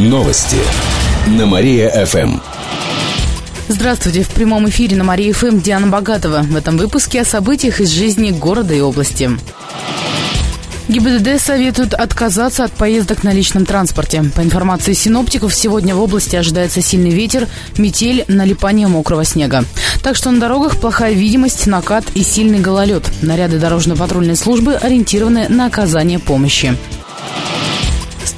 Новости на Мария-ФМ. Здравствуйте! В прямом эфире на Мария-ФМ Диана Богатова. В этом выпуске о событиях из жизни города и области. ГИБДД советует отказаться от поездок на личном транспорте. По информации синоптиков, сегодня в области ожидается сильный ветер, метель, налипание мокрого снега. Так что на дорогах плохая видимость, накат и сильный гололед. Наряды дорожно-патрульной службы ориентированы на оказание помощи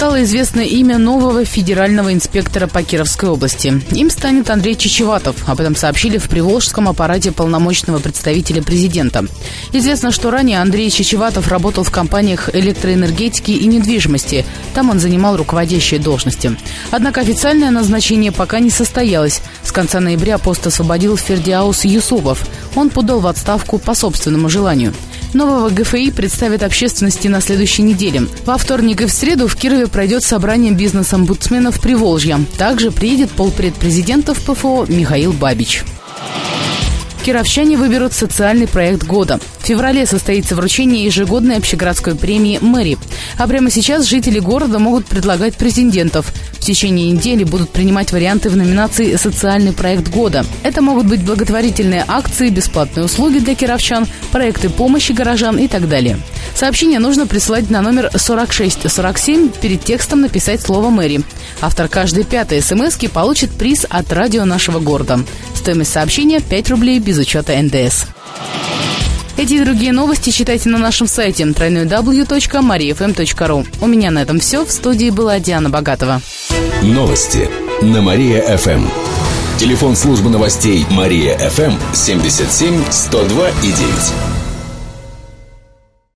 стало известно имя нового федерального инспектора по Кировской области. Им станет Андрей Чечеватов. Об этом сообщили в Приволжском аппарате полномочного представителя президента. Известно, что ранее Андрей Чечеватов работал в компаниях электроэнергетики и недвижимости. Там он занимал руководящие должности. Однако официальное назначение пока не состоялось. С конца ноября пост освободил Фердиаус Юсупов. Он подал в отставку по собственному желанию. Нового ГФИ представят общественности на следующей неделе. Во вторник и в среду в Кирове пройдет собрание бизнес-омбудсменов Приволжья. Также приедет полпред президента в ПФО Михаил Бабич. Кировчане выберут социальный проект года. В феврале состоится вручение ежегодной общегородской премии «Мэри». А прямо сейчас жители города могут предлагать претендентов. В течение недели будут принимать варианты в номинации «Социальный проект года». Это могут быть благотворительные акции, бесплатные услуги для кировчан, проекты помощи горожан и так далее. Сообщение нужно присылать на номер 4647, перед текстом написать слово «Мэри». Автор каждой пятой смс получит приз от радио нашего города. Стоимость сообщения 5 рублей без учета НДС. Эти и другие новости читайте на нашем сайте www.mariafm.ru. У меня на этом все. В студии была Диана Богатова. Новости на Мария-ФМ. Телефон службы новостей Мария-ФМ 77 102 и 9.